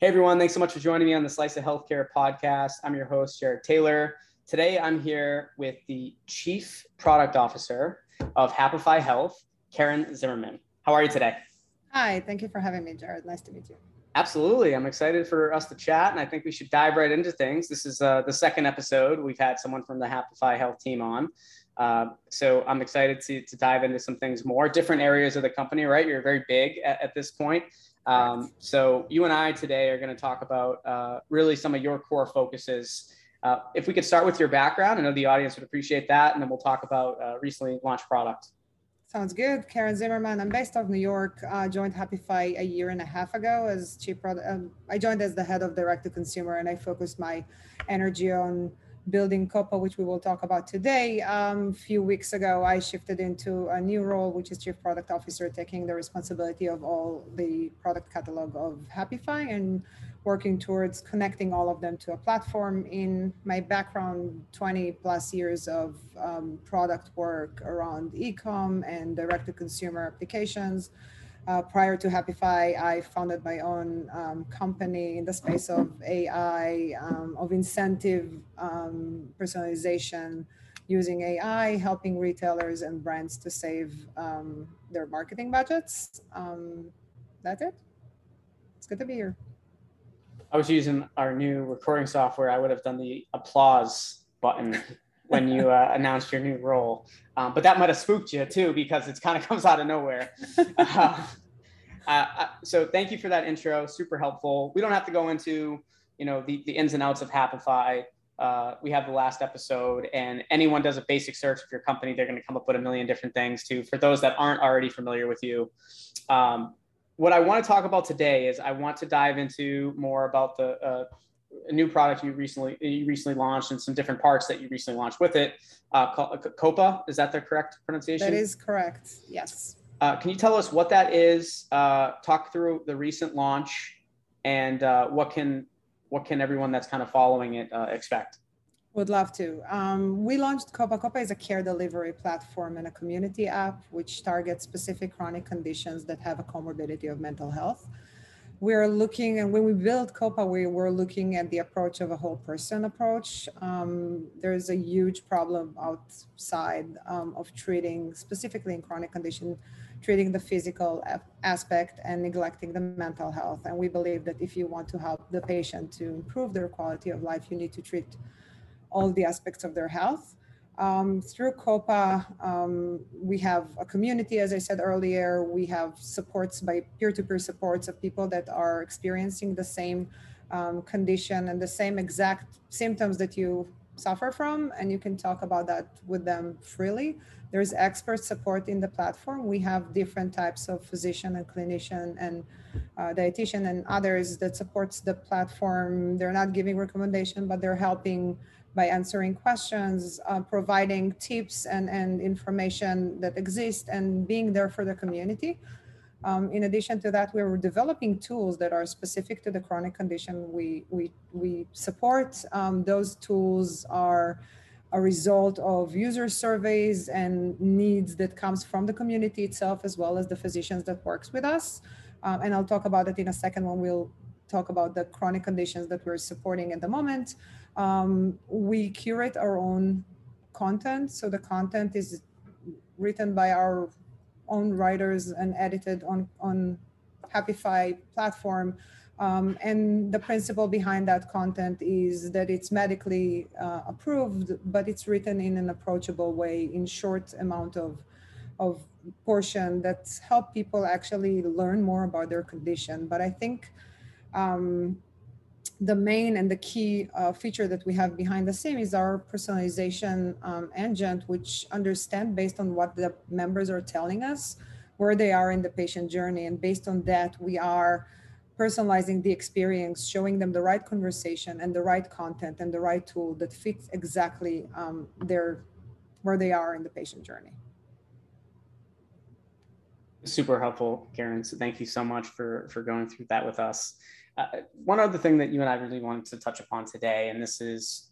Hey everyone, thanks so much for joining me on the Slice of Healthcare podcast. I'm your host, Jared Taylor. Today I'm here with the Chief Product Officer of Happify Health, Karen Zimmerman. How are you today? Hi, thank you for having me, Jared. Nice to meet you. Absolutely. I'm excited for us to chat, and I think we should dive right into things. This is uh, the second episode. We've had someone from the Happify Health team on. Uh, so I'm excited to, to dive into some things more, different areas of the company, right? You're very big at, at this point. Um, so you and I today are going to talk about uh, really some of your core focuses. Uh, if we could start with your background, I know the audience would appreciate that, and then we'll talk about uh, recently launched product. Sounds good. Karen Zimmerman. I'm based out of New York. I joined Happify a year and a half ago as chief product. Um, I joined as the head of direct to consumer, and I focused my energy on building Copa, which we will talk about today. Um, a few weeks ago, I shifted into a new role, which is Chief Product Officer, taking the responsibility of all the product catalog of Happify and working towards connecting all of them to a platform. In my background, 20 plus years of um, product work around e-com and direct-to-consumer applications, uh, prior to Happify, I founded my own um, company in the space of AI, um, of incentive um, personalization using AI, helping retailers and brands to save um, their marketing budgets. Um, that's it. It's good to be here. I was using our new recording software. I would have done the applause button when you uh, announced your new role. Um, but that might have spooked you too, because it kind of comes out of nowhere. Uh, uh, so thank you for that intro. Super helpful. We don't have to go into, you know, the, the ins and outs of Happify. Uh, we have the last episode and anyone does a basic search of your company, they're going to come up with a million different things too. For those that aren't already familiar with you, um, what I want to talk about today is I want to dive into more about the uh, a new product you recently you recently launched and some different parts that you recently launched with it. Uh, Copa, is that the correct pronunciation? That is correct. Yes. Uh, can you tell us what that is? Uh, talk through the recent launch and uh, what can what can everyone that's kind of following it uh, expect? Would love to. Um, we launched Copa. Copa is a care delivery platform and a community app which targets specific chronic conditions that have a comorbidity of mental health we're looking and when we build copa we were looking at the approach of a whole person approach. Um, there's a huge problem outside um, of treating specifically in chronic condition treating the physical aspect and neglecting the mental health. And we believe that if you want to help the patient to improve their quality of life you need to treat all the aspects of their health um, through COPA, um, we have a community, as I said earlier, we have supports by peer-to-peer supports of people that are experiencing the same um, condition and the same exact symptoms that you suffer from, and you can talk about that with them freely. There's expert support in the platform. We have different types of physician and clinician and uh, dietitian and others that supports the platform. They're not giving recommendation, but they're helping by answering questions, uh, providing tips and, and information that exist and being there for the community. Um, in addition to that, we are developing tools that are specific to the chronic condition we, we, we support. Um, those tools are a result of user surveys and needs that comes from the community itself, as well as the physicians that works with us. Um, and I'll talk about it in a second when we'll talk about the chronic conditions that we're supporting at the moment. Um, we curate our own content. So the content is written by our own writers and edited on, on Happify platform. Um, and the principle behind that content is that it's medically uh, approved, but it's written in an approachable way in short amount of, of portion that help people actually learn more about their condition. But I think um, the main and the key uh, feature that we have behind the scene is our personalization um, engine, which understand based on what the members are telling us, where they are in the patient journey. And based on that, we are personalizing the experience, showing them the right conversation and the right content and the right tool that fits exactly um, their where they are in the patient journey. Super helpful, Karen. So thank you so much for for going through that with us. Uh, one other thing that you and I really wanted to touch upon today, and this is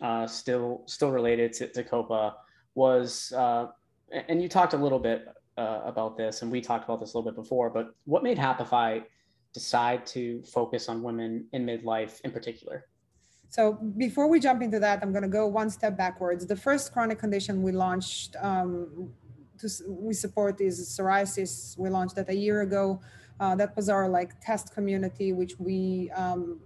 uh, still still related to, to COPA, was uh, and you talked a little bit uh, about this, and we talked about this a little bit before, but what made Happify decide to focus on women in midlife in particular? So before we jump into that, I'm going to go one step backwards. The first chronic condition we launched um, to we support is psoriasis. We launched that a year ago. Uh, that was our like test community, which we um,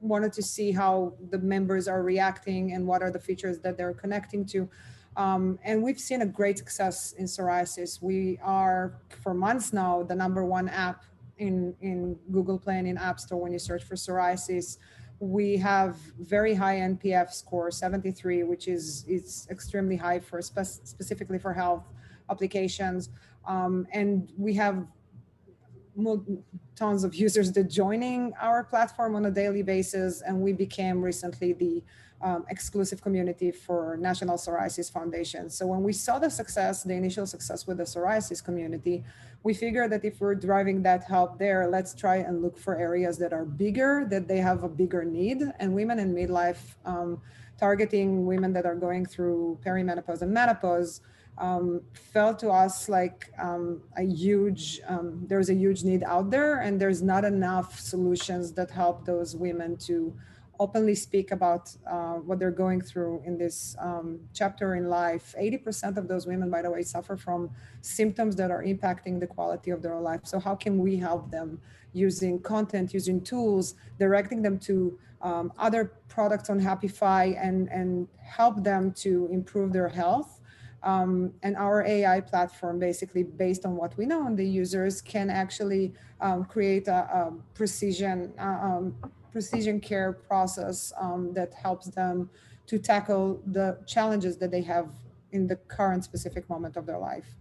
wanted to see how the members are reacting and what are the features that they're connecting to. Um, and we've seen a great success in psoriasis. We are for months now the number one app in in Google Play and in App Store when you search for psoriasis we have very high NPS score, 73, which is it's extremely high for spe- specifically for health applications. Um, and we have tons of users that joining our platform on a daily basis. And we became recently the um, exclusive community for National Psoriasis Foundation. So when we saw the success, the initial success with the psoriasis community, we figured that if we're driving that help there, let's try and look for areas that are bigger, that they have a bigger need. And women in midlife, um, targeting women that are going through perimenopause and menopause, um, felt to us like um, a huge, um, there's a huge need out there, and there's not enough solutions that help those women to openly speak about uh, what they're going through in this um, chapter in life. 80% of those women, by the way, suffer from symptoms that are impacting the quality of their life. So, how can we help them using content, using tools, directing them to um, other products on Happify and, and help them to improve their health? Um, and our AI platform, basically based on what we know and the users, can actually um, create a, a precision uh, precision care process um, that helps them to tackle the challenges that they have in the current specific moment of their life.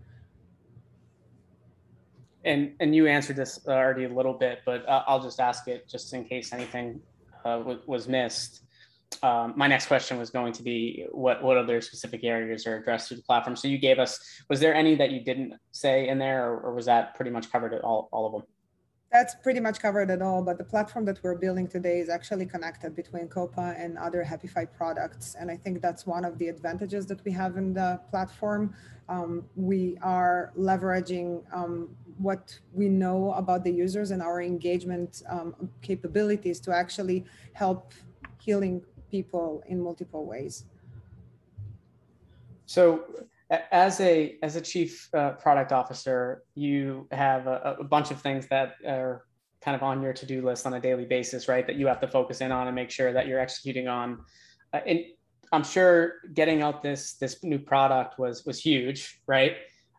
And and you answered this already a little bit, but uh, I'll just ask it just in case anything uh, was missed. Um, my next question was going to be what what other specific areas are addressed through the platform. So you gave us was there any that you didn't say in there, or, or was that pretty much covered at all all of them? that's pretty much covered at all. But the platform that we're building today is actually connected between COPA and other Happify products. And I think that's one of the advantages that we have in the platform. Um, we are leveraging um, what we know about the users and our engagement um, capabilities to actually help healing people in multiple ways. So as a as a chief uh, product officer, you have a, a, bunch of things that are kind of on your to do list on a daily basis, right? That you have to focus in on and make sure that you're executing on. Uh, and I'm sure getting out this this new product was was huge, right?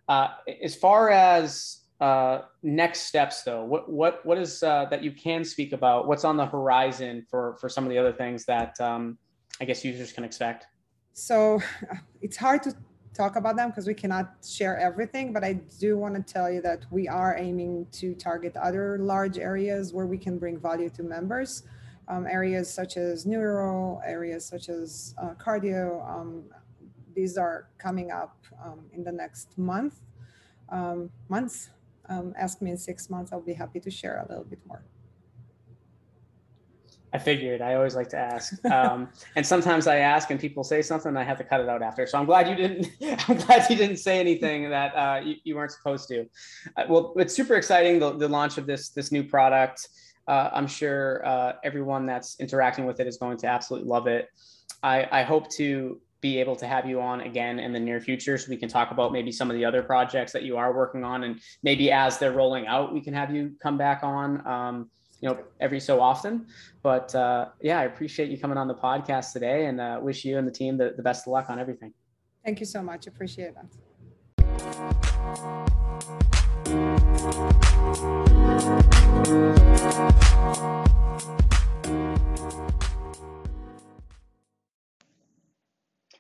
Uh, as far as uh, next steps, though, what what what is uh, that you can speak about? What's on the horizon for for some of the other things that um, I guess users can expect? So it's hard to talk about them because we cannot share everything. But I do want to tell you that we are aiming to target other large areas where we can bring value to members. Um, areas such as neuro, areas such as uh, cardio. Um, these are coming up um, in the next month, um, months. Um, ask me in six months. I'll be happy to share a little bit more. I figured. I always like to ask, um, and sometimes I ask and people say something, and I have to cut it out after. So I'm glad you didn't. I'm glad you didn't say anything that uh, you, you, weren't supposed to. Uh, well, it's super exciting the, the launch of this this new product. Uh, I'm sure uh, everyone that's interacting with it is going to absolutely love it. I, I hope to be able to have you on again in the near future so we can talk about maybe some of the other projects that you are working on and maybe as they're rolling out we can have you come back on um, you know every so often. But uh, yeah, I appreciate you coming on the podcast today, and uh, wish you and the team the, the best of luck on everything. Thank you so much. Appreciate that.